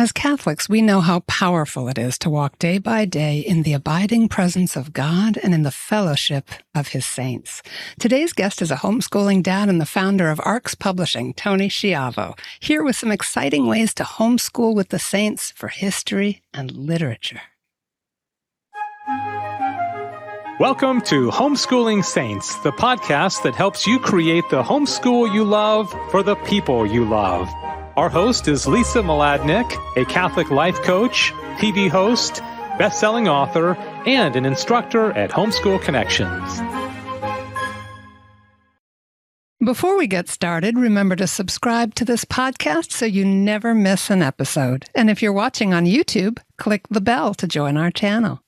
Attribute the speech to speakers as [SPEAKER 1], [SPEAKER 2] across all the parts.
[SPEAKER 1] As Catholics, we know how powerful it is to walk day by day in the abiding presence of God and in the fellowship of his saints. Today's guest is a homeschooling dad and the founder of Arx Publishing, Tony Schiavo, here with some exciting ways to homeschool with the saints for history and literature.
[SPEAKER 2] Welcome to Homeschooling Saints, the podcast that helps you create the homeschool you love for the people you love. Our host is Lisa Mladinich, a Catholic life coach, TV host, best-selling author, and an instructor at Homeschool Connections.
[SPEAKER 1] Before we get started, remember to subscribe to this podcast so you never miss an episode. And if you're watching on YouTube, click the bell to join our channel.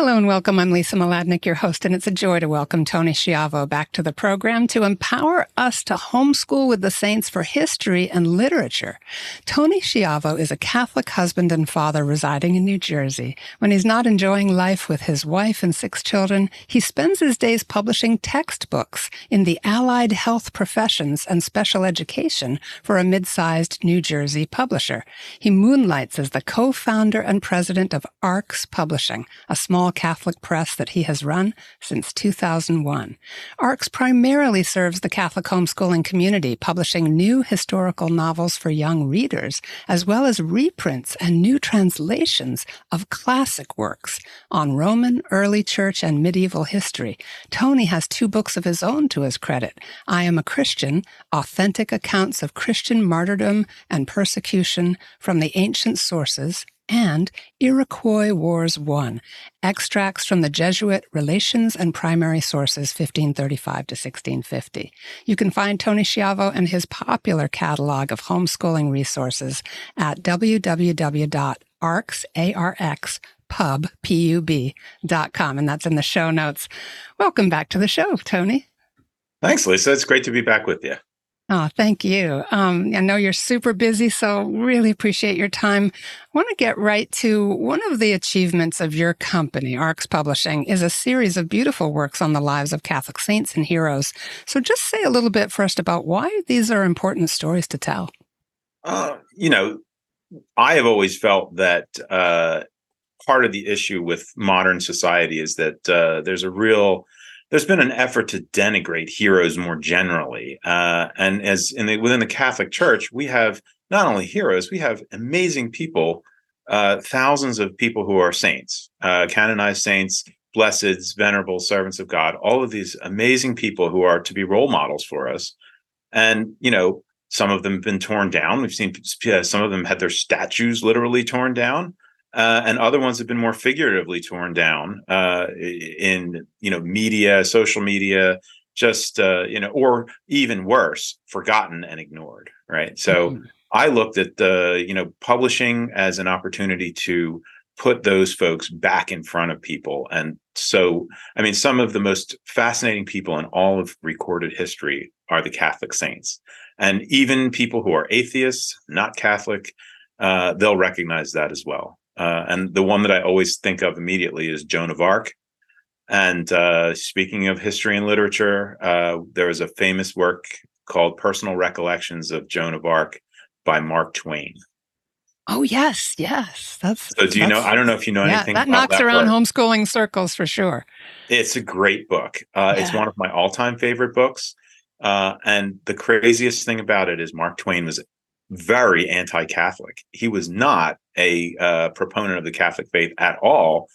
[SPEAKER 1] Hello and welcome. I'm Lisa Mladinich, your host, and it's a joy to welcome Tony Schiavo back to the program to empower us to homeschool with the saints for history and literature. Tony Schiavo is a Catholic husband and father residing in New Jersey. When he's not enjoying life with his wife and six children, he spends his days publishing textbooks in the allied health professions and special education for a mid-sized New Jersey publisher. He moonlights as the co-founder and president of Arx Publishing, a small small Catholic press that he has run since 2001. Arx primarily serves the Catholic homeschooling community, publishing new historical novels for young readers, as well as reprints and new translations of classic works on Roman, early church, and medieval history. Tony has two books of his own to his credit I Am a Christian, authentic accounts of Christian martyrdom and persecution from the ancient sources, and Iroquois Wars I, extracts from the Jesuit Relations and Primary Sources 1535 to 1650. You can find Tony Schiavo and his popular catalog of homeschooling resources at www.arxpub.com, and that's in the show notes. Welcome back to the show, Tony.
[SPEAKER 3] Thanks, Lisa. It's great to be back with you.
[SPEAKER 1] Oh, thank you. Um, I know you're super busy, so really appreciate your time. I want to get right to one of the achievements of your company, Arx Publishing, is a series of beautiful works on the lives of Catholic saints and heroes. So just say a little bit first about why these are important stories to tell.
[SPEAKER 3] Uh, you know, I have always felt that uh, part of the issue with modern society is that uh, there's a real there's been an effort to denigrate heroes more generally. Uh, and as in the, within the Catholic Church, we have not only heroes, we have amazing people, uh, thousands of people who are saints, uh, canonized saints, blesseds, venerable servants of God, all of these amazing people who are to be role models for us. And, you know, some of them have been torn down. We've seen some of them had their statues literally torn down uh, and other ones have been more figuratively torn down uh, in you know media, social media, just uh, you know, or even worse, forgotten and ignored. Right. So mm-hmm. I looked at the you know publishing as an opportunity to put those folks back in front of people. And so, I mean, some of the most fascinating people in all of recorded history are the Catholic saints. And even people who are atheists, not Catholic, uh, they'll recognize that as well. Uh, and the one that I always think of immediately is Joan of Arc. And uh, speaking of history and literature, uh, there is a famous work called Personal Recollections of Joan of Arc by Mark Twain.
[SPEAKER 1] Oh yes, yes. That's
[SPEAKER 3] so. Do you know? I don't know if you know
[SPEAKER 1] yeah,
[SPEAKER 3] anything.
[SPEAKER 1] That knocks
[SPEAKER 3] that
[SPEAKER 1] around homeschooling circles for sure.
[SPEAKER 3] It's a great book. Uh,
[SPEAKER 1] Yeah.
[SPEAKER 3] It's one of my all-time favorite books. Uh, and the craziest thing about it is Mark Twain was very anti-Catholic. He was not a uh, proponent of the Catholic faith at all.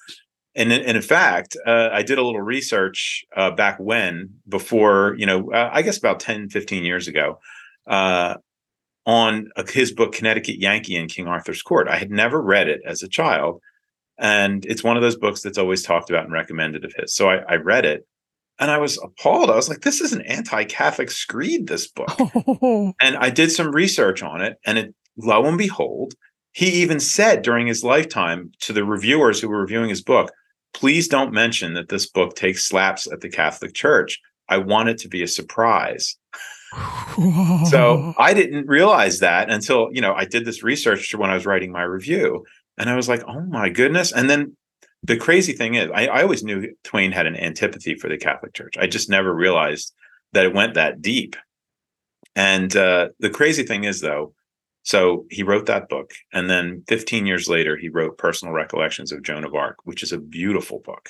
[SPEAKER 3] And, in- and in fact, uh, I did a little research uh, back when, before, you know, uh, I guess about 10, 15 years ago, uh, on uh, his book, Connecticut Yankee in King Arthur's Court. I had never read it as a child. And it's one of those books that's always talked about and recommended of his. So I, I read it and I was appalled. I was like, this is an anti Catholic screed, this book. And I did some research on it, and it, lo and behold, he even said during his lifetime to the reviewers who were reviewing his book, please don't mention that this book takes slaps at the Catholic Church. I want it to be a surprise. So I didn't realize that until, you know, I did this research when I was writing my review. And I was like, oh my goodness. And then the crazy thing is, I, I always knew Twain had an antipathy for the Catholic Church. I just never realized that it went that deep. And uh, the crazy thing is, though, So he wrote that book. And then 15 years later, he wrote Personal Recollections of Joan of Arc, which is a beautiful book.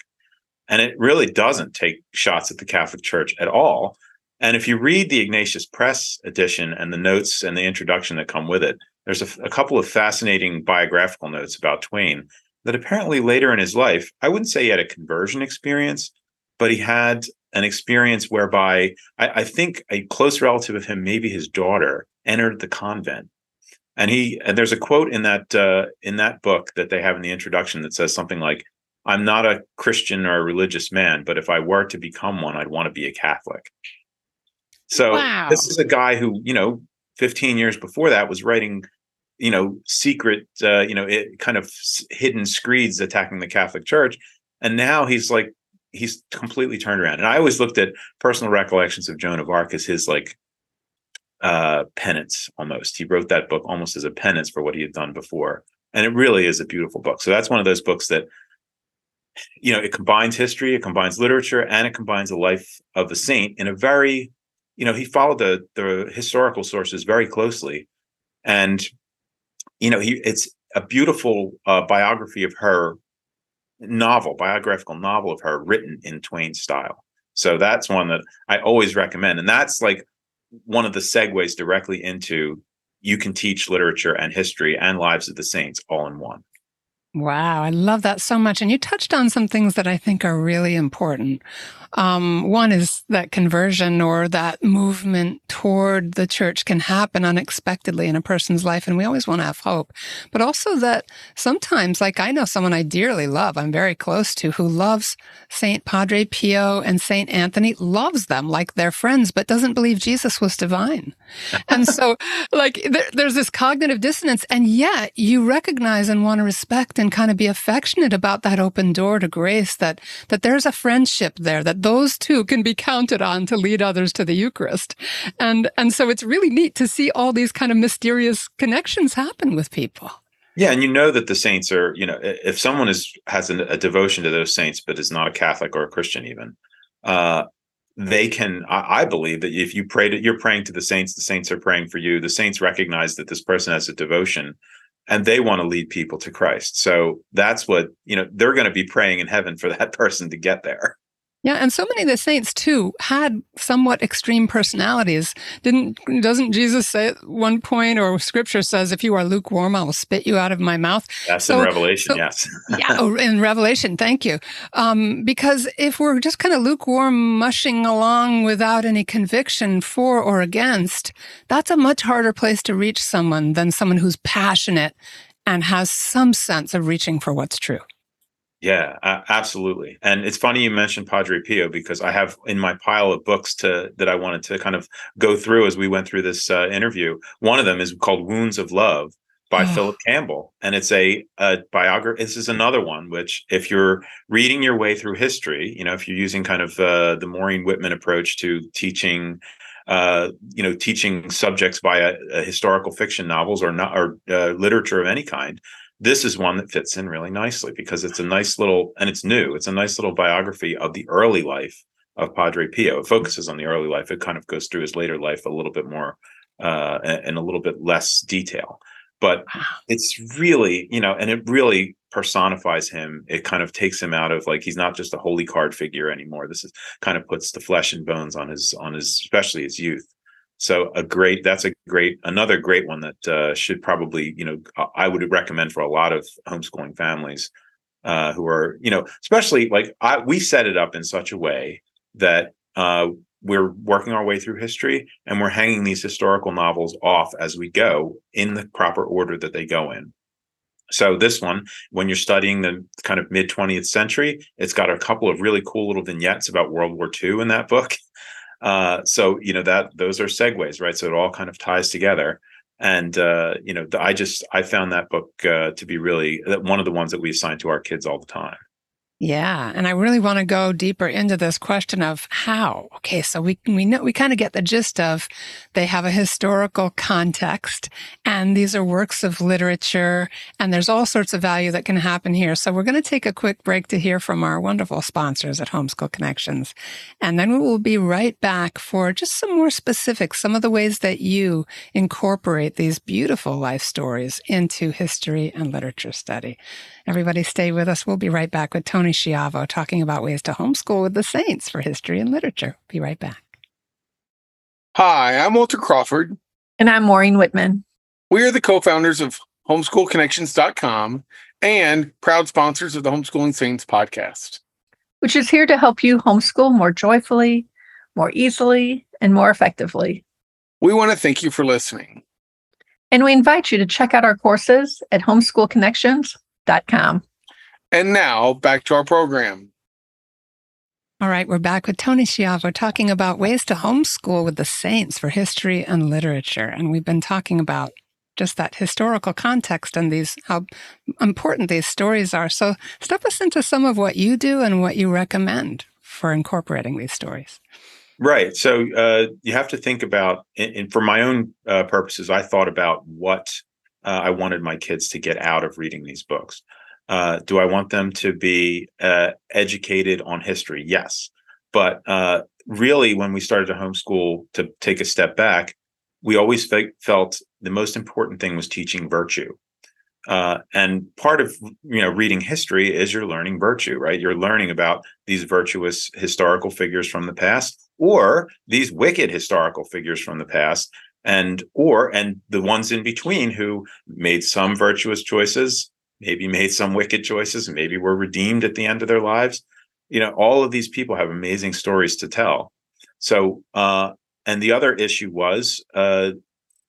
[SPEAKER 3] And it really doesn't take shots at the Catholic Church at all. And if you read the Ignatius Press edition and the notes and the introduction that come with it, there's a, a couple of fascinating biographical notes about Twain that apparently later in his life, I wouldn't say he had a conversion experience, but he had an experience whereby I, I, think a close relative of him, maybe his daughter, entered the convent. And he and there's a quote in that uh, in that book that they have in the introduction that says something like, "I'm not a Christian or a religious man, but if I were to become one, I'd want to be a Catholic." So wow. this is a guy who, you know, 15 years before that was writing you know secret uh, you know it, kind of hidden screeds attacking the catholic church and now he's like he's completely turned around and i always looked at personal recollections of joan of arc as his like uh penance almost he wrote that book almost as a penance for what he had done before and it really is a beautiful book so that's one of those books that you know it combines history it combines literature and it combines the life of the saint in a very you know he followed the the historical sources very closely and you know, he it's a beautiful uh, biography of her novel, biographical novel of her written in Twain style. So that's one that I always recommend. And that's like one of the segues directly into you can teach literature and history and lives of the saints all in one.
[SPEAKER 1] Wow, I love that so much. And you touched on some things that I think are really important. Um, one is that conversion or that movement toward the church can happen unexpectedly in a person's life. And we always want to have hope. But also that sometimes, like I know someone I dearly love, I'm very close to, who loves St. Padre Pio and St. Anthony, loves them like they're friends, but doesn't believe Jesus was divine. and so, like, there, there's this cognitive dissonance. And yet you recognize and want to respect and kind of be affectionate about that open door to grace, that, that there's a friendship there, that those two can be counted on to lead others to the Eucharist. And, and so it's really neat to see all these kind of mysterious connections happen with people.
[SPEAKER 3] Yeah, and you know that the saints are, you know, if someone is has a, a devotion to those saints, but is not a Catholic or a Christian, even, uh, they can. I, I, believe that if you pray to, you're praying to the saints, the saints are praying for you. The saints recognize that this person has a devotion, and they want to lead people to Christ. So that's what you know. They're going to be praying in heaven for that person to get there.
[SPEAKER 1] Yeah, and so many of the saints too had somewhat extreme personalities. Didn't doesn't Jesus say at one point, or Scripture says, "If you are lukewarm, I will spit you out of my mouth."
[SPEAKER 3] That's so, in Revelation, so, yes.
[SPEAKER 1] yeah, oh, in Revelation. Thank you. Um, because if we're just kind of lukewarm, mushing along without any conviction for or against, that's a much harder place to reach someone than someone who's passionate and has some sense of reaching for what's true.
[SPEAKER 3] Yeah, absolutely. And it's funny you mentioned Padre Pio because I have in my pile of books to that I wanted to kind of go through as we went through this uh, interview. One of them is called Wounds of Love by oh. Phillip Campbell, and it's a, a biography. This is another one which, if you're reading your way through history, you know, if you're using kind of uh, the Maureen Wittmann approach to teaching uh, you know, teaching subjects via uh, historical fiction novels or not or uh, literature of any kind, this is one that fits in really nicely because it's a nice little and it's new it's a nice little biography of the early life of padre pio. It focuses on the early life. It kind of goes through his later life a little bit more uh and a little bit less detail. But it's really you know and it really personifies him. It kind of takes him out of like he's not just a holy card figure anymore. This is kind of puts the flesh and bones on his on his especially his youth so a great that's a great another great one that uh, should probably you know I would recommend for a lot of homeschooling families uh, who are you know especially like I, we set it up in such a way that uh, we're working our way through history and we're hanging these historical novels off as we go in the proper order that they go in. So this one, when you're studying the kind of mid 20th century, it's got a couple of really cool little vignettes about World War II in that book. Uh, so you know that those are segues, right? So it all kind of ties together. And uh, you know, I just I found that book uh, to be really one of the ones that we assign to our kids all the time.
[SPEAKER 1] Yeah, and I really want to go deeper into this question of how. Okay, so we we know we kind of get the gist of they have a historical context and these are works of literature and there's all sorts of value that can happen here. So we're going to take a quick break to hear from our wonderful sponsors at Homeschool Connections. And then we will be right back for just some more specifics, some of the ways that you incorporate these beautiful life stories into history and literature study. Everybody stay with us. We'll be right back with Tony Schiavo talking about ways to homeschool with the saints for history and literature. Be right back.
[SPEAKER 4] Hi, I'm Walter Crawford.
[SPEAKER 5] And I'm Maureen Wittmann.
[SPEAKER 4] We are the co founders of homeschoolconnections.com and proud sponsors of the Homeschooling Saints podcast,
[SPEAKER 5] which is here to help you homeschool more joyfully, more easily, and more effectively.
[SPEAKER 4] We want to thank you for listening.
[SPEAKER 5] And we invite you to check out our courses at homeschoolconnections.com com.
[SPEAKER 4] And now back to our program.
[SPEAKER 1] All right, we're back with Tony Schiavo talking about ways to homeschool with the saints for history and literature. And we've been talking about just that historical context and these how important these stories are. So step us into some of what you do and what you recommend for incorporating these stories.
[SPEAKER 3] Right. So uh, you have to think about, and for my own uh, purposes, I thought about what uh, I wanted my kids to get out of reading these books. Uh, do I want them to be uh, educated on history? Yes. But uh, really, when we started to homeschool, to take a step back, we always fe- felt the most important thing was teaching virtue. Uh, and part of you know reading history is you're learning virtue, right? You're learning about these virtuous historical figures from the past, or these wicked historical figures from the past, and or and the ones in between who made some virtuous choices maybe made some wicked choices maybe were redeemed at the end of their lives. You know all of these people have amazing stories to tell. So uh and the other issue was uh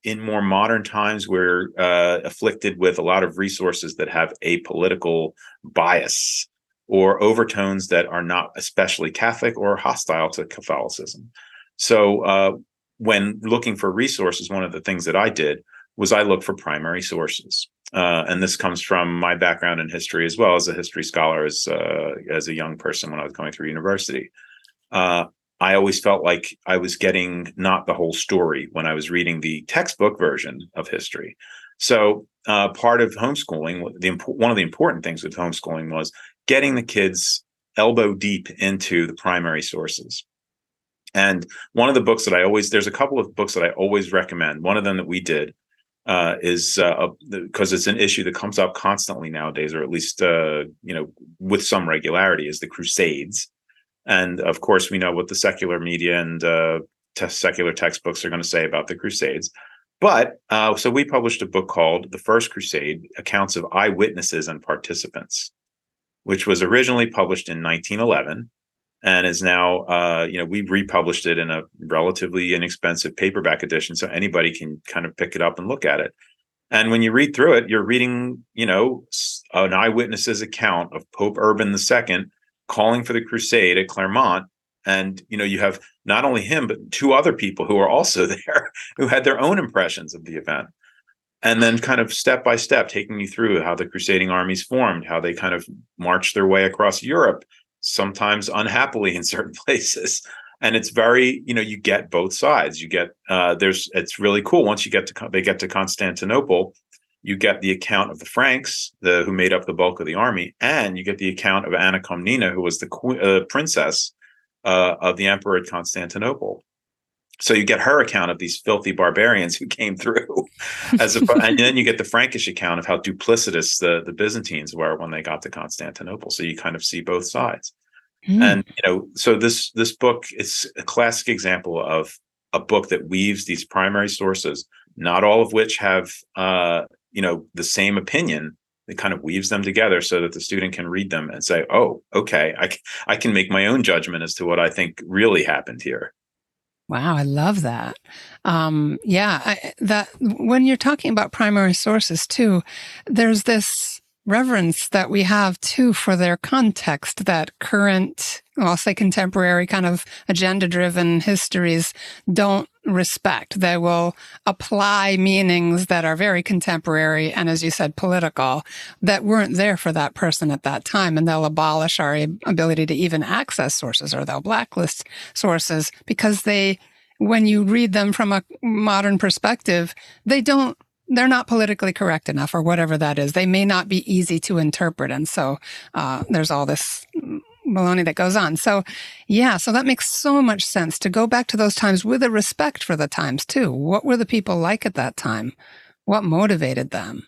[SPEAKER 3] in more modern times we're uh, afflicted with a lot of resources that have a political bias or overtones that are not especially catholic or hostile to catholicism. So uh, when looking for resources, one of the things that I did was I looked for primary sources. Uh, and this comes from my background in history as well as a history scholar as uh, as a young person when I was going through university. Uh, I always felt like I was getting not the whole story when I was reading the textbook version of history. So uh, part of homeschooling, the one of the important things with homeschooling was getting the kids elbow deep into the primary sources. And one of the books that I always there's a couple of books that I always recommend. One of them that we did uh, is because uh, it's an issue that comes up constantly nowadays, or at least uh, you know with some regularity, is the Crusades. And of course, we know what the secular media and uh, secular textbooks are going to say about the Crusades. But uh, so we published a book called "The First Crusade: Accounts of Eyewitnesses and Participants," which was originally published in 1911 and is now uh, you know we republished it in a relatively inexpensive paperback edition so anybody can kind of pick it up and look at it. And when you read through it you're reading you know an eyewitness's account of pope urban ii calling for the crusade at clermont. And you know you have not only him but two other people who are also there who had their own impressions of the event. And then kind of step by step taking you through how the crusading armies formed how they kind of marched their way across europe sometimes unhappily in certain places. And it's very you know you get both sides. You get uh there's it's really cool. Once you get to they get to constantinople you get the account of the franks the who made up the bulk of the army and you get the account of anna komnene who was the queen, uh, princess uh, of the emperor at constantinople so you get her account of these filthy barbarians who came through as a, and then you get the frankish account of how duplicitous the, the byzantines were when they got to constantinople. So you kind of see both sides. Mm. and you know so this this book is a classic example of a book that weaves these primary sources not all of which have uh you know the same opinion. It kind of weaves them together so that the student can read them and say oh okay i, I can make my own judgment as to what i think really happened here
[SPEAKER 1] Wow, I love that. Um, yeah, I, that when you're talking about primary sources too, there's this reverence that we have too for their context that current, I'll say contemporary kind of agenda driven histories don't respect. They will apply meanings that are very contemporary and, as you said, political that weren't there for that person at that time. And they'll abolish our ability to even access sources or they'll blacklist sources because they, when you read them from a modern perspective, they don't they're not politically correct enough or whatever that is. They may not be easy to interpret. And so uh, there's all this baloney that goes on. So, yeah, so that makes so much sense to go back to those times with a respect for the times too. What were the people like at that time? What motivated them?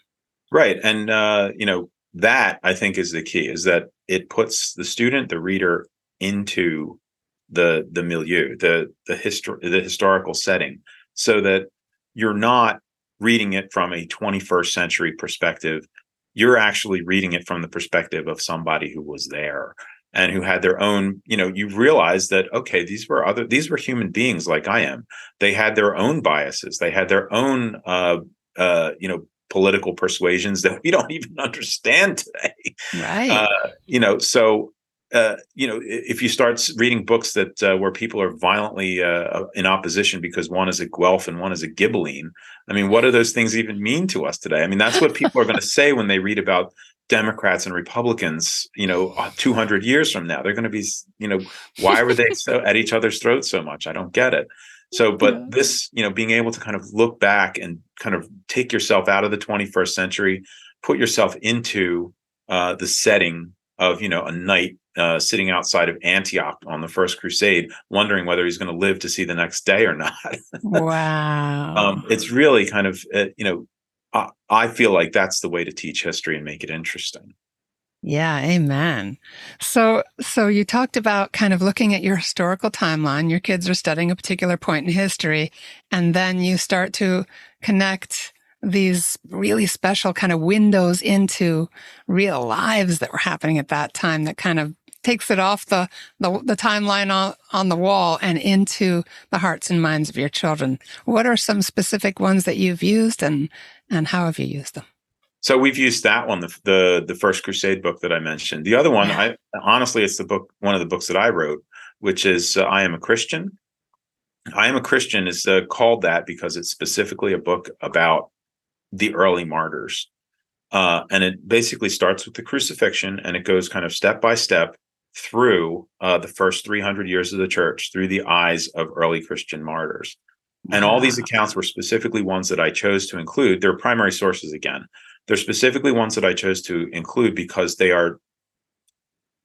[SPEAKER 3] Right. And, uh, you know, that I think is the key is that it puts the student, the reader into the the milieu, the the history, the historical setting, so that you're not reading it from a 21st century perspective. You're actually reading it from the perspective of somebody who was there and who had their own, you know, you realize that, okay, these were other, these were human beings like I am. They had their own biases. They had their own, uh, uh, you know, political persuasions that we don't even understand today.
[SPEAKER 1] Right.
[SPEAKER 3] Uh, you know, so uh, you know, if you start reading books that uh, where people are violently uh, in opposition because one is a Guelph and one is a Ghibelline, I mean, what do those things even mean to us today? I mean, that's what people are going to say when they read about Democrats and Republicans, you know, 200 years from now. They're going to be, you know, why were they so at each other's throats so much? I don't get it. So, but yeah. this, you know, being able to kind of look back and kind of take yourself out of the 21st century, put yourself into uh, the setting of, you know, a knight uh, sitting outside of Antioch on the First Crusade, wondering whether he's going to live to see the next day or not.
[SPEAKER 1] wow.
[SPEAKER 3] Um, it's really kind of, uh, you know, I, I feel like that's the way to teach history and make it interesting.
[SPEAKER 1] Yeah, amen. So so you talked about kind of looking at your historical timeline. Your kids are studying a particular point in history and then you start to connect these really special kind of windows into real lives that were happening at that time that kind of takes it off the, the, the timeline on, on the wall and into the hearts and minds of your children. What are some specific ones that you've used and, and how have you used them?
[SPEAKER 3] So we've used that one, the the, the First Crusade book that I mentioned. The other one. I honestly, it's the book, one of the books that I wrote, which is uh, I Am a Christian. I Am a Christian is uh, called that because it's specifically a book about the early martyrs. Uh, and it basically starts with the crucifixion and it goes kind of step by step through uh, the first 300 years of the church through the eyes of early Christian martyrs. And all these accounts were specifically ones that I chose to include. They're primary sources again. They're specifically ones that I chose to include because they are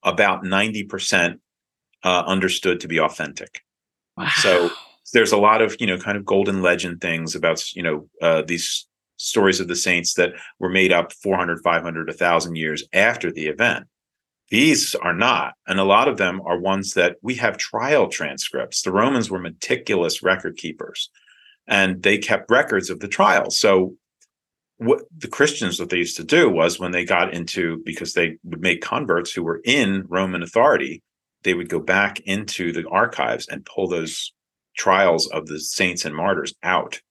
[SPEAKER 3] about 90% uh, understood to be authentic. Wow. So there's a lot of, you know, kind of golden legend things about, you know, uh, these stories of the saints that were made up 400, 500, 1,000 years after the event. These are not. And a lot of them are ones that we have trial transcripts. The Romans were meticulous record keepers and they kept records of the trials. So, what the Christians, what they used to do was when they got into, because they would make converts who were in Roman authority, they would go back into the archives and pull those trials of the saints and martyrs out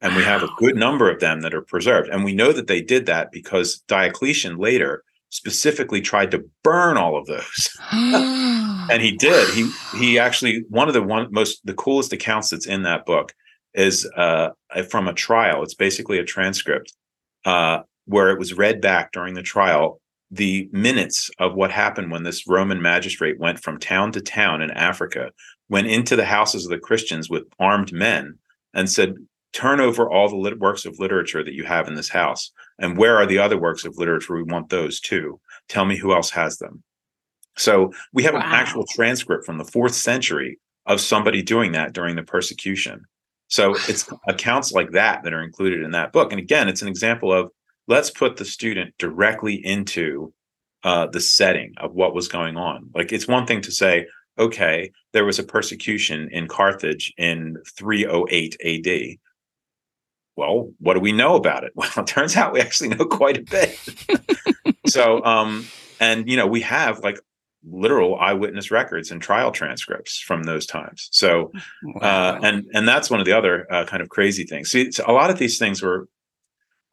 [SPEAKER 3] and we have a good number of them that are preserved. And we know that they did that because Diocletian later specifically tried to burn all of those. and he did. He he actually one of the one most the coolest accounts that's in that book is uh, from a trial. It's basically a transcript uh, where it was read back during the trial the minutes of what happened when this Roman magistrate went from town to town in Africa, went into the houses of the Christians with armed men and said, turn over all the lit- works of literature that you have in this house. And where are the other works of literature? We want those too. Tell me who else has them. So we have wow. an actual transcript from the fourth century of somebody doing that during the persecution. So it's accounts like that that are included in that book. And again it's an example of let's put the student directly into uh, the setting of what was going on. Like it's one thing to say okay there was a persecution in carthage in 308 ad well, what do we know about it? Well, it turns out we actually know quite a bit. so, um, and you know, we have like literal eyewitness records and trial transcripts from those times. So, uh, and and that's one of the other uh, kind of crazy things. See, a lot of these things were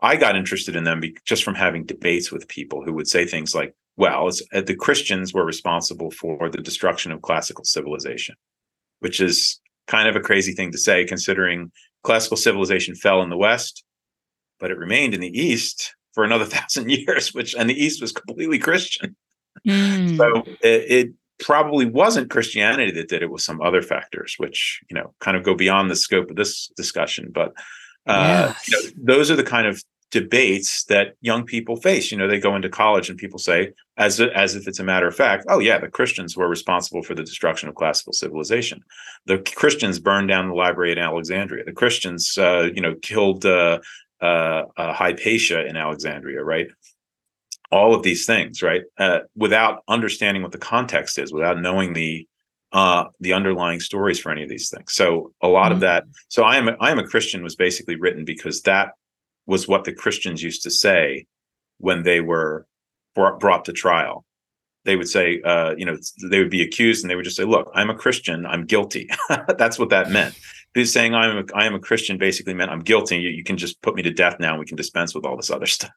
[SPEAKER 3] I got interested in them be, just from having debates with people who would say things like, well, uh, the Christians were responsible for the destruction of classical civilization, which is kind of a crazy thing to say considering classical civilization fell in the West, but it remained in the East for another thousand years, which and the East was completely Christian. Mm. So it, it, probably wasn't Christianity that did it with some other factors, which you know kind of go beyond the scope of this discussion. But uh, yes. you know, those are the kind of debates that young people face. You know, they go into college and people say, as as if it's a matter of fact, oh yeah, the Christians were responsible for the destruction of classical civilization. The Christians burned down the library in Alexandria. The Christians, uh, you know, killed uh, uh, uh, Hypatia in Alexandria, right? All of these things, right? Uh, without understanding what the context is, without knowing the uh, the underlying stories for any of these things. So a lot mm-hmm. of that. So I am a, I am a Christian was basically written because that was what the Christians used to say when they were brought, to trial. They would say, uh, you know, they would be accused, and they would just say, "Look, I'm a Christian. I'm guilty." That's what that meant. Who's saying I'm a, I am a Christian basically meant I'm guilty. You, you can just put me to death now. and We can dispense with all this other stuff.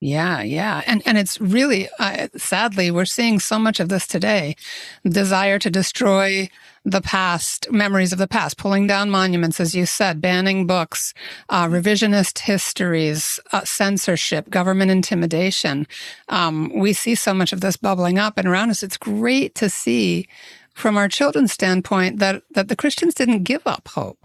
[SPEAKER 1] Yeah, yeah, and and it's really uh, sadly we're seeing so much of this today, desire to destroy the past, memories of the past, pulling down monuments, as you said, banning books, uh, revisionist histories, uh, censorship, government intimidation. Um, we see so much of this bubbling up and around us. It's great to see from our children's standpoint that that the Christians didn't give up hope.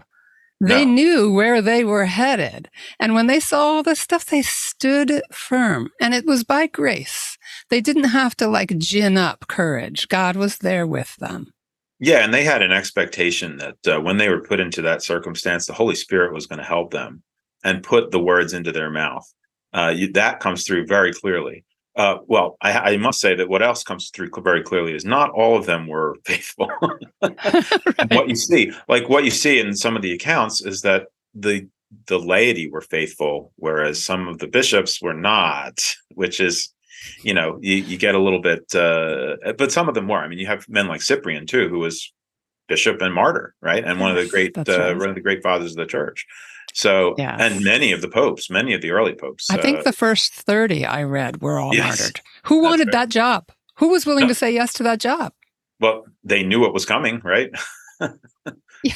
[SPEAKER 1] They no. knew where they were headed. And when they saw all this stuff, they stood firm. And it was by grace. They didn't have to like gin up courage. God was there with them.
[SPEAKER 3] Yeah, and they had an expectation that uh, when they were put into that circumstance, the Holy Spirit was going to help them and put the words into their mouth. Uh, you, that comes through very clearly. Uh, well, I, I, must say that what else comes through very clearly is not all of them were faithful. right. What you see, like what you see in some of the accounts, is that the the laity were faithful, whereas some of the bishops were not, which is you know, you, you get a little bit, uh, but some of them were. I mean, you have men like Cyprian too, who was bishop and martyr, right, and one of the great, uh, right. one of the great fathers of the church. So, and many of the popes, many of the early popes.
[SPEAKER 1] I think uh, the first 30 I read were all yes, martyred. Who wanted right. that job? Who was willing no. to say yes to that job?
[SPEAKER 3] Well, they knew what was coming, right?
[SPEAKER 1] yeah,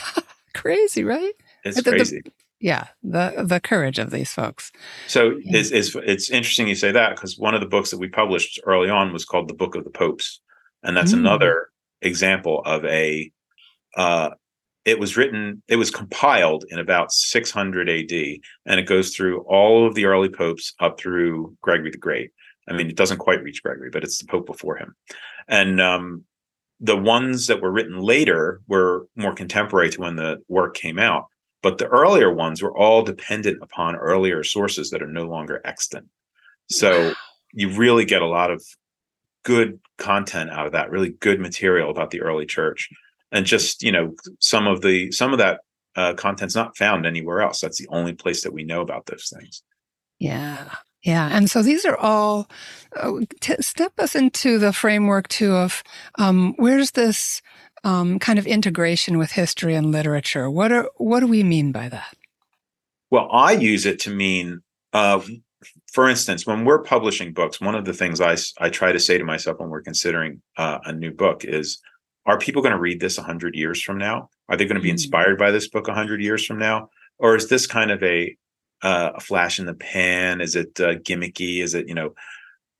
[SPEAKER 1] crazy, right?
[SPEAKER 3] It's the, crazy.
[SPEAKER 1] The, yeah the the courage of these folks.
[SPEAKER 3] So it's, it's, it's interesting you say that because one of the books that we published early on was called the book of the popes and that's mm. another example of a uh, it was written it was compiled in about 600 ad and it goes through all of the early popes up through gregory the great. I mean it doesn't quite reach gregory but it's the pope before him. And um, the ones that were written later were more contemporary to when the work came out but the earlier ones were all dependent upon earlier sources that are no longer extant. So wow. you really get a lot of good content out of that, really good material about the early church. And just, you know, some of the some of that uh, content's not found anywhere else. That's the only place that we know about those things.
[SPEAKER 1] Yeah. Yeah. And so these are all, uh, t- step us into the framework too of um, where's this um, kind of integration with history and literature. What are what do we mean by that?
[SPEAKER 3] Well, I use it to mean, uh, for instance, when we're publishing books, one of the things I I try to say to myself when we're considering uh, a new book is, are people going to read this hundred years from now? Are they going to be hmm. inspired by this book hundred years from now, or is this kind of a uh, a flash in the pan? Is it uh, gimmicky? Is it you know?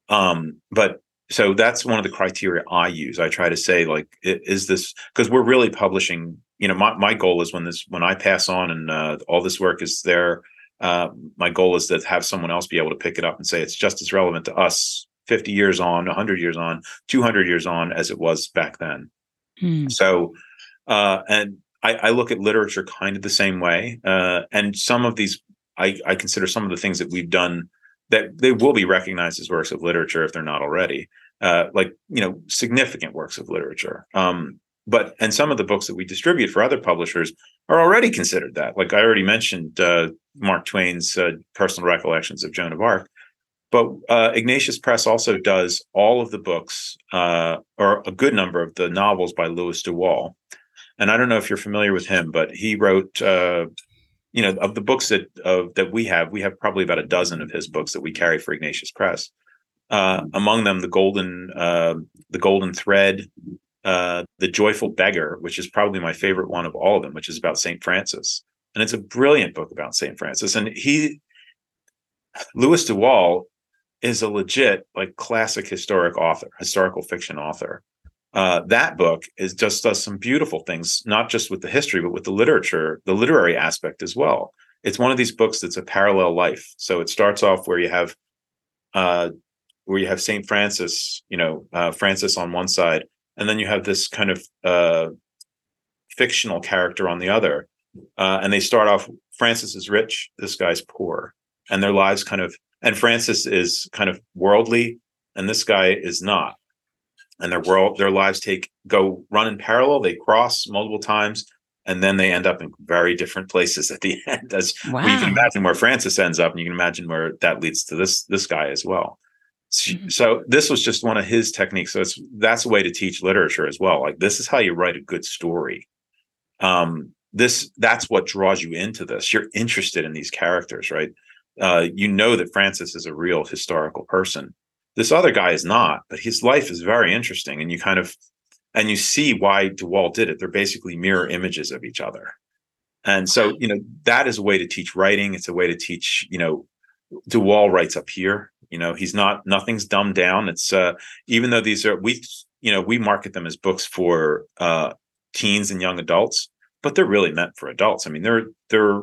[SPEAKER 3] Um, but so that's one of the criteria I use. I try to say like, is this because we're really publishing? You know, my my goal is when this when I pass on and uh, all this work is there. Uh, my goal is to have someone else be able to pick it up and say it's just as relevant to us 50 years on, 100 years on, 200 years on as it was back then. Hmm. So, uh, and I, I, look at literature kind of the same way. Uh, and some of these, I, I consider some of the things that we've done that they will be recognized as works of literature if they're not already uh, like you know significant works of literature. Um, but and some of the books that we distribute for other publishers are already considered that. Like i already mentioned uh, mark twain's uh, personal recollections of joan of arc. But uh, ignatius press also does all of the books uh, or a good number of the novels by louis de wohl and i don't know if you're familiar with him but he wrote uh, you know, of the books that of that we have, we have probably about a dozen of his books that we carry for Ignatius Press. Uh, among them, the golden uh, the golden thread, uh, the joyful beggar, which is probably my favorite one of all of them, which is about Saint Francis, and it's a brilliant book about Saint Francis. And he, louis de is a legit like classic historic author, historical fiction author. Uh, that book is just does some beautiful things, not just with the history, but with the literature, the literary aspect as well. It's one of these books that's a parallel life. So it starts off where you have, uh, where you have Saint Francis, you know, uh, Francis on one side, and then you have this kind of uh, fictional character on the other, uh, and they start off. Francis is rich, this guy's poor, and their lives kind of and Francis is kind of worldly, and this guy is not. And their world, their lives take go run in parallel. They cross multiple times, and then they end up in very different places at the end. As wow. you can imagine where Francis ends up, and you can imagine where that leads to this this guy as well. Mm-hmm. So this was just one of his techniques. So it's that's a way to teach literature as well. Like this is how you write a good story. Um, this that's what draws you into this. You're interested in these characters, right? uh, you know that Francis is a real historical person. This other guy is not, but his life is very interesting, and you kind of and you see why de Wohl did it. They're basically mirror images of each other, and so you know that is a way to teach writing. It's a way to teach. You know, de Wohl writes up here. You know, he's not nothing's dumbed down. It's uh, even though these are we you know we market them as books for uh, teens and young adults, but they're really meant for adults. I mean, they're they're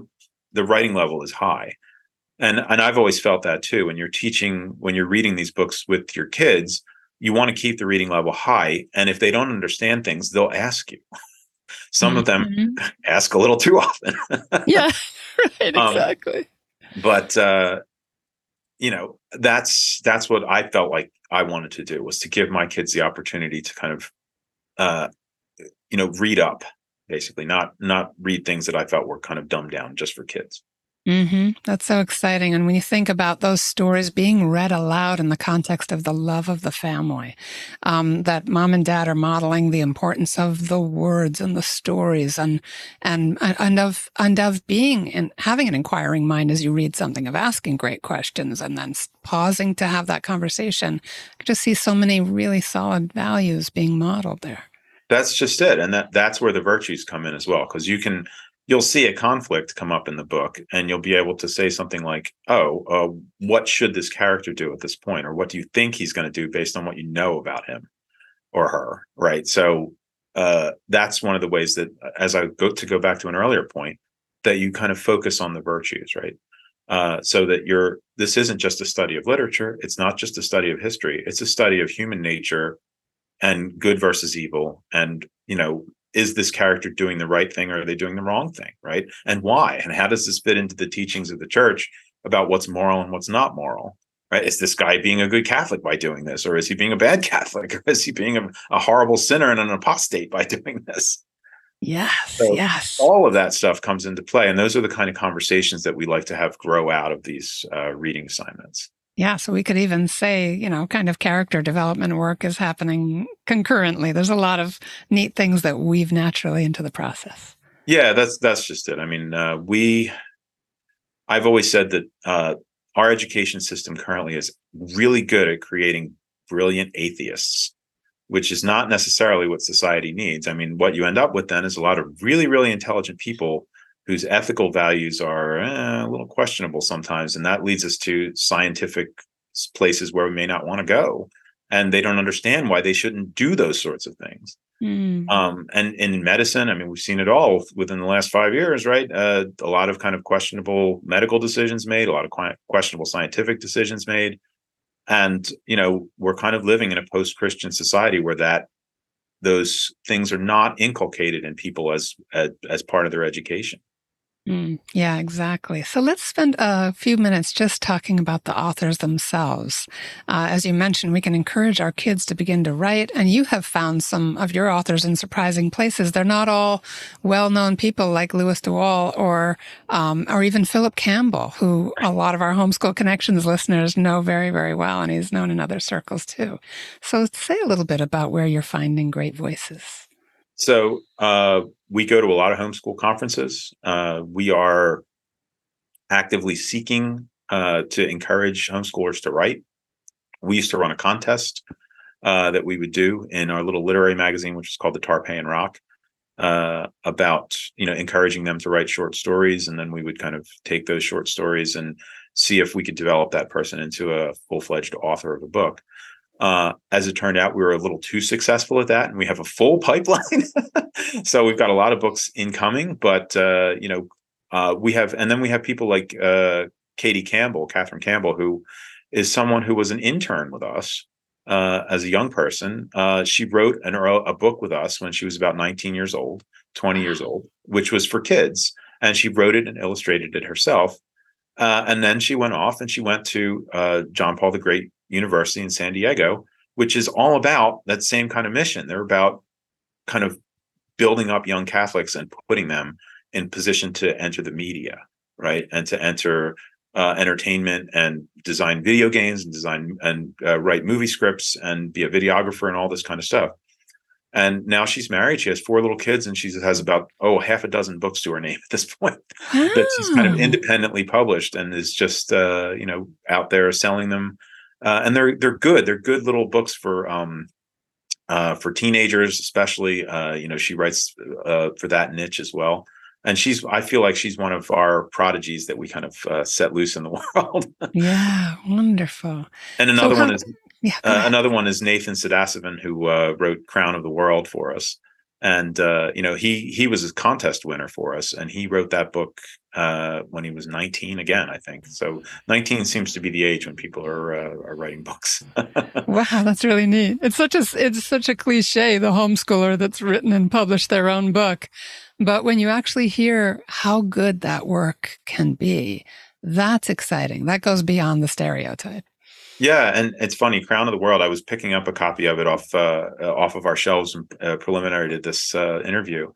[SPEAKER 3] the writing level is high and and I've always felt that too. When you're teaching, when you're reading these books with your kids, you want to keep the reading level high. And if they don't understand things, they'll ask you. Some mm-hmm. of them mm-hmm. ask a little too often.
[SPEAKER 1] yeah, right, um, exactly.
[SPEAKER 3] Um, but uh, you know, that's that's what I felt like I wanted to do was to give my kids the opportunity to kind of, uh, you know, read up, basically, not not read things that I felt were kind of dumbed down just for kids.
[SPEAKER 1] Mm-hmm. That's so exciting. And when you think about those stories being read aloud in the context of the love of the family, um, that mom and dad are modeling the importance of the words and the stories and, and, and of, and of being and having an inquiring mind as you read something, of asking great questions and then pausing to have that conversation. I just see so many really solid values being modeled there.
[SPEAKER 3] That's just it. And that, that's where the virtues come in as well. Cause you can, you'll see a conflict come up in the book and you'll be able to say something like oh uh, what should this character do at this point? Or what do you think he's going to do based on what you know about him or her right? So uh, that's one of the ways that as i go to go back to an earlier point that you kind of focus on the virtues right? Uh, so that you're this isn't just a study of literature it's not just a study of history it's a study of human nature and good versus evil and you know is this character doing the right thing or are they doing the wrong thing right? And why? And how does this fit into the teachings of the church about what's moral and what's not moral right? Is this guy being a good catholic by doing this or is he being a bad catholic or is he being a, a horrible sinner and an apostate by doing this?
[SPEAKER 1] Yes so yes.
[SPEAKER 3] all of that stuff comes into play and those are the kind of conversations that we like to have grow out of these uh, reading assignments
[SPEAKER 1] yeah, so we could even say, you know, kind of character development work is happening concurrently. There's a lot of neat things that weave naturally into the process.
[SPEAKER 3] Yeah, that's that's just it. I mean, uh, we I've always said that uh, our education system currently is really good at creating brilliant atheists, which is not necessarily what society needs. I mean, what you end up with then is a lot of really, really intelligent people whose ethical values are eh, a little questionable sometimes. And that leads us to scientific places where we may not want to go. And they don't understand why they shouldn't do those sorts of things. Mm. Um, and, in medicine, I mean, we've seen it all within the last five years, right? Uh, a lot of kind of questionable medical decisions made, a lot of questionable scientific decisions made. And, you know, we're kind of living in a post Christian society where that those things are not inculcated in people as, as, as part of their education.
[SPEAKER 1] Mm, yeah, exactly. So let's spend a few minutes just talking about the authors themselves. Uh, as you mentioned, we can encourage our kids to begin to write, and you have found some of your authors in surprising places. They're not all well-known people like Louis de Wohl or um, or even Phillip Campbell, who a lot of our homeschool connections listeners know very, very well, and he's known in other circles too. So say a little bit about where you're finding great voices.
[SPEAKER 3] So uh, we go to a lot of homeschool conferences. Uh, we are actively seeking uh, to encourage homeschoolers to write. We used to run a contest uh, that we would do in our little literary magazine, which is called the Tarpeian Rock, uh, about you know encouraging them to write short stories, and then we would kind of take those short stories and see if we could develop that person into a full fledged author of a book. Uh, as it turned out, we were a little too successful at that, and we have a full pipeline. so we've got a lot of books incoming, but uh, you know, uh, we have, and then we have people like uh, Katy Campbell, Catherine Campbell, who is someone who was an intern with us uh, as a young person. Uh, she wrote an, a book with us when she was about 19 years old, 20 years old, which was for kids, and she wrote it and illustrated it herself. and then she went off and she went to John Paul the Great University in San Diego, which is all about that same kind of mission. They're about kind of building up young Catholics and putting them in position to enter the media, right, and to enter uh, entertainment and design video games and design and uh, write movie scripts and be a videographer and all this kind of stuff. And now she's married. She has four little kids, and she has about oh half a dozen books to her name at this point wow. that she's kind of independently published and is just uh, you know out there selling them uh, and they're they're good. They're good little books for um, uh, for teenagers, especially. Uh, you know, she writes uh, for that niche as well. And she's, I feel like she's one of our prodigies that we kind of uh, set loose in the world.
[SPEAKER 1] yeah, wonderful.
[SPEAKER 3] And another so one is yeah, uh, another one is Nathan Sadasivan, who wrote Crown of the World for us and uh, you know he he was a contest winner for us and he wrote that book uh, when he was 19 again i think. So 19 seems to be the age when people are uh, are writing books.
[SPEAKER 1] Wow that's really neat. It's such a it's such a cliche the homeschooler that's written and published their own book. But when you actually hear how good that work can be that's exciting. That goes beyond the stereotype.
[SPEAKER 3] Yeah, and it's funny. Crown of the World. I was picking up a copy of it off uh, off of our shelves uh, preliminary to this uh, interview,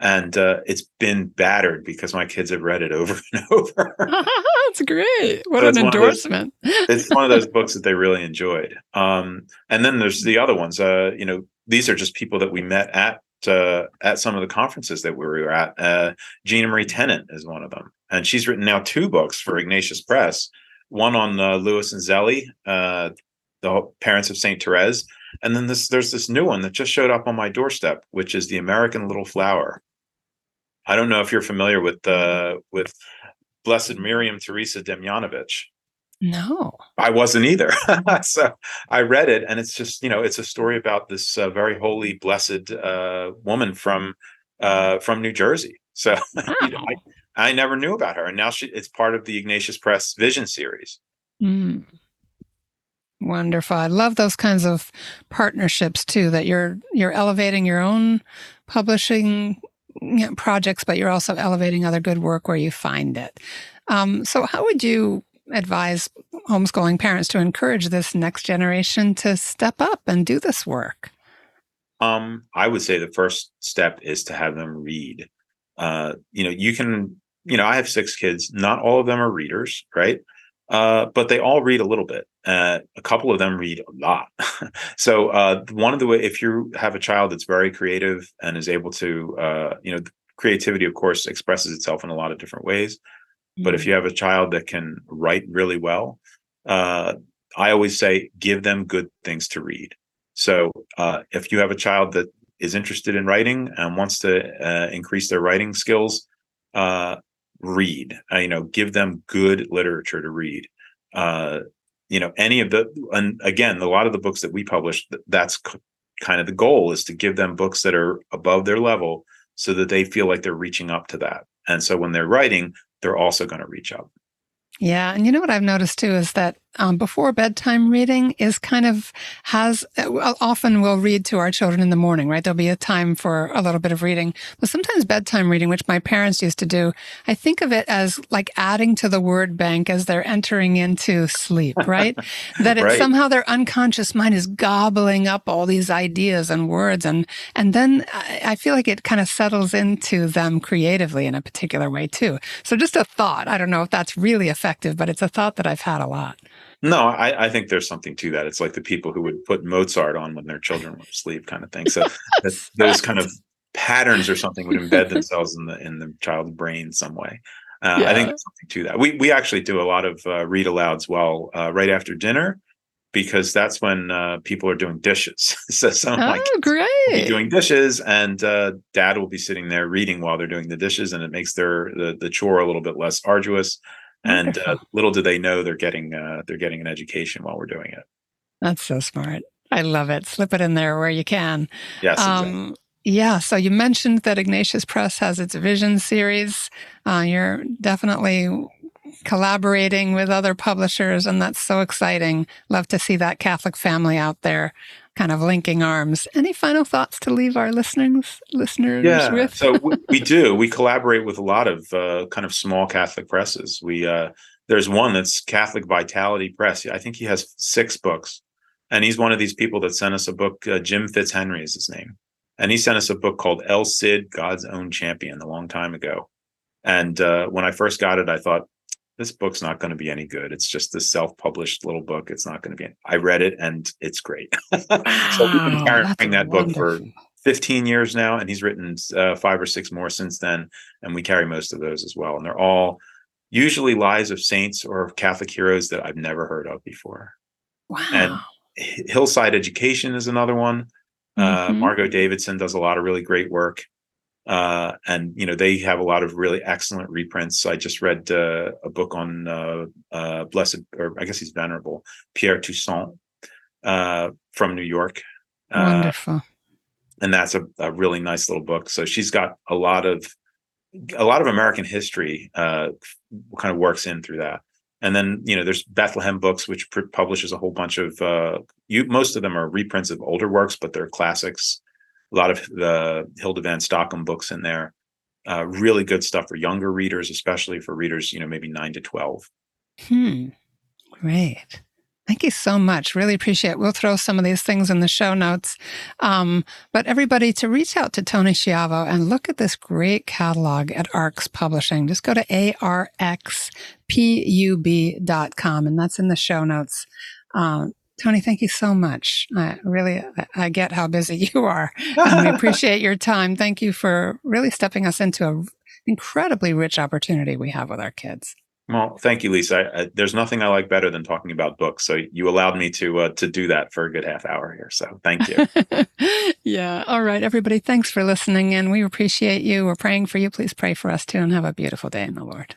[SPEAKER 3] and uh, it's been battered because my kids have read it over and over.
[SPEAKER 1] That's great. What so an endorsement!
[SPEAKER 3] Those, it's one of those books that they really enjoyed. Um, and then there's the other ones. Uh, you know, these are just people that we met at at some of the conferences that we were at. Gina Marie Tennant is one of them, and she's written now two books for Ignatius Press one on uh, Louis and Zélie, uh, the parents of Saint Therese, and then this there's this new one that just showed up on my doorstep, which is the American Little Flower. I don't know if you're familiar with uh, with Blessed Miriam Teresa Demjanovich.
[SPEAKER 1] No,
[SPEAKER 3] I wasn't either. so I read it, and it's just you know it's a story about this uh, very holy, blessed uh, woman from uh, from New Jersey. So wow. you know, I, I never knew about her, and now she it's part of the Ignatius Press Vision series.
[SPEAKER 1] Mm. Wonderful. I love those kinds of partnerships too. That you're you're elevating your own publishing you know, projects, but you're also elevating other good work where you find it. Um, so, how would you advise homeschooling parents to encourage this next generation to step up and do this work?
[SPEAKER 3] Um, I would say the first step is to have them read. Uh, you know, you can you know, I have six kids. Not all of them are readers, right? Uh, but they all read a little bit. Uh, a couple of them read a lot. so uh, one of the way, if you have a child that's very creative and is able to, uh, you know, creativity, of course, expresses itself in a lot of different ways. Mm-hmm. But if mm-hmm. you have a child that can write really well, uh, I always say give them good things to read. So uh, if you have a child that is interested in writing and wants to increase their writing skills, uh, read uh, you know give them good literature to read uh you know any of the and again a lot of the books that we publish that's kind of the goal is to give them books that are above their level so that they feel like they're reaching up to that and so when they're writing they're also going to reach up
[SPEAKER 1] yeah. And you know what I've noticed too is that um, before bedtime reading is kind of has, uh, often we'll read to our children in the morning, right? There'll be a time for a little bit of reading. But sometimes bedtime reading, which my parents used to do, I think of it as like adding to the word bank as they're entering into sleep, right? that it right. somehow their unconscious mind is gobbling up all these ideas and words. And, and then I feel like it kind of settles into them creatively in a particular way too. So just a thought. I don't know if that's really effective, but it's a thought that I've had a lot.
[SPEAKER 3] No, I, I, think there's something to that. It's like the people who would put Mozart on when their children were asleep, kind of thing. So those kind of patterns or something would embed themselves in the in the child's brain some way. Uh, I think there's something to that. We we actually do a lot of uh, read alouds while uh, right after dinner because that's when uh, people are doing dishes. so some
[SPEAKER 1] oh,
[SPEAKER 3] like
[SPEAKER 1] great.
[SPEAKER 3] doing dishes, and uh, dad will be sitting there reading while they're doing the dishes, and it makes their the, the chore a little bit less arduous. And uh, little do they know they're getting uh, they're getting an education while we're doing it.
[SPEAKER 1] That's so smart. I love it. Slip it in there where you can.
[SPEAKER 3] Yes, exactly.
[SPEAKER 1] Um, yeah. So you mentioned that Ignatius Press has its Vision series. Uh, you're definitely collaborating with other publishers, and that's so exciting. Love to see that Catholic family out there, kind of linking arms. Any final thoughts to leave our listeners listeners
[SPEAKER 3] yeah
[SPEAKER 1] with?
[SPEAKER 3] so we, we do. We collaborate with a lot of uh, kind of small catholic presses. We uh, there's one that's catholic vitality press. I think he has six books. And he's one of these people that sent us a book uh, jim fitzhenry is his name. And he sent us a book called el cid god's own champion a long time ago. And uh, when i first got it i thought this book's not going to be any good. It's just this self-published little book. It's not going to be i read it and it's great. So we've been carrying that book for 15 years now and he's written uh, five or six more since then and we carry most of those as well and they're all usually lives of saints or catholic heroes that i've never heard of before.
[SPEAKER 1] Wow.
[SPEAKER 3] and hillside education is another one. Uh,
[SPEAKER 1] Mhm.
[SPEAKER 3] margot davidson does a lot of really great work uh, and you know they have a lot of really excellent reprints i just read uh, a book on uh, uh, blessed or i guess he's venerable pierre toussaint uh, from new york uh,
[SPEAKER 1] Wonderful.
[SPEAKER 3] and that's a, a really nice little book. So she's got a lot of a lot of American history uh, kind of works in through that. And then you know there's Bethlehem Books, which pr- publishes a whole bunch of uh, you. Most of them are reprints of older works, but they're classics. A lot of the Hilda Van Stockum books in there. Uh, really good stuff for younger readers, especially for readers you know maybe nine to twelve.
[SPEAKER 1] Hmm. Great. Thank you so much. Really appreciate it. We'll throw some of these things in the show notes. Um, but everybody to reach out to Tony Schiavo and look at this great catalog at ARX Publishing. Just go to arxpub.com and that's in the show notes. Um, Tony, thank you so much. I really, I get how busy you are and we appreciate your time. Thank you for really stepping us into an incredibly rich opportunity we have with our kids.
[SPEAKER 3] Well, thank you, Lisa. I, I, there's nothing I like better than talking about books. So you allowed me to uh, to do that for a good half hour here. So thank you.
[SPEAKER 1] yeah. All right, everybody. Thanks for listening, and we appreciate you. We're praying for you. Please pray for us too, and have a beautiful day in the Lord.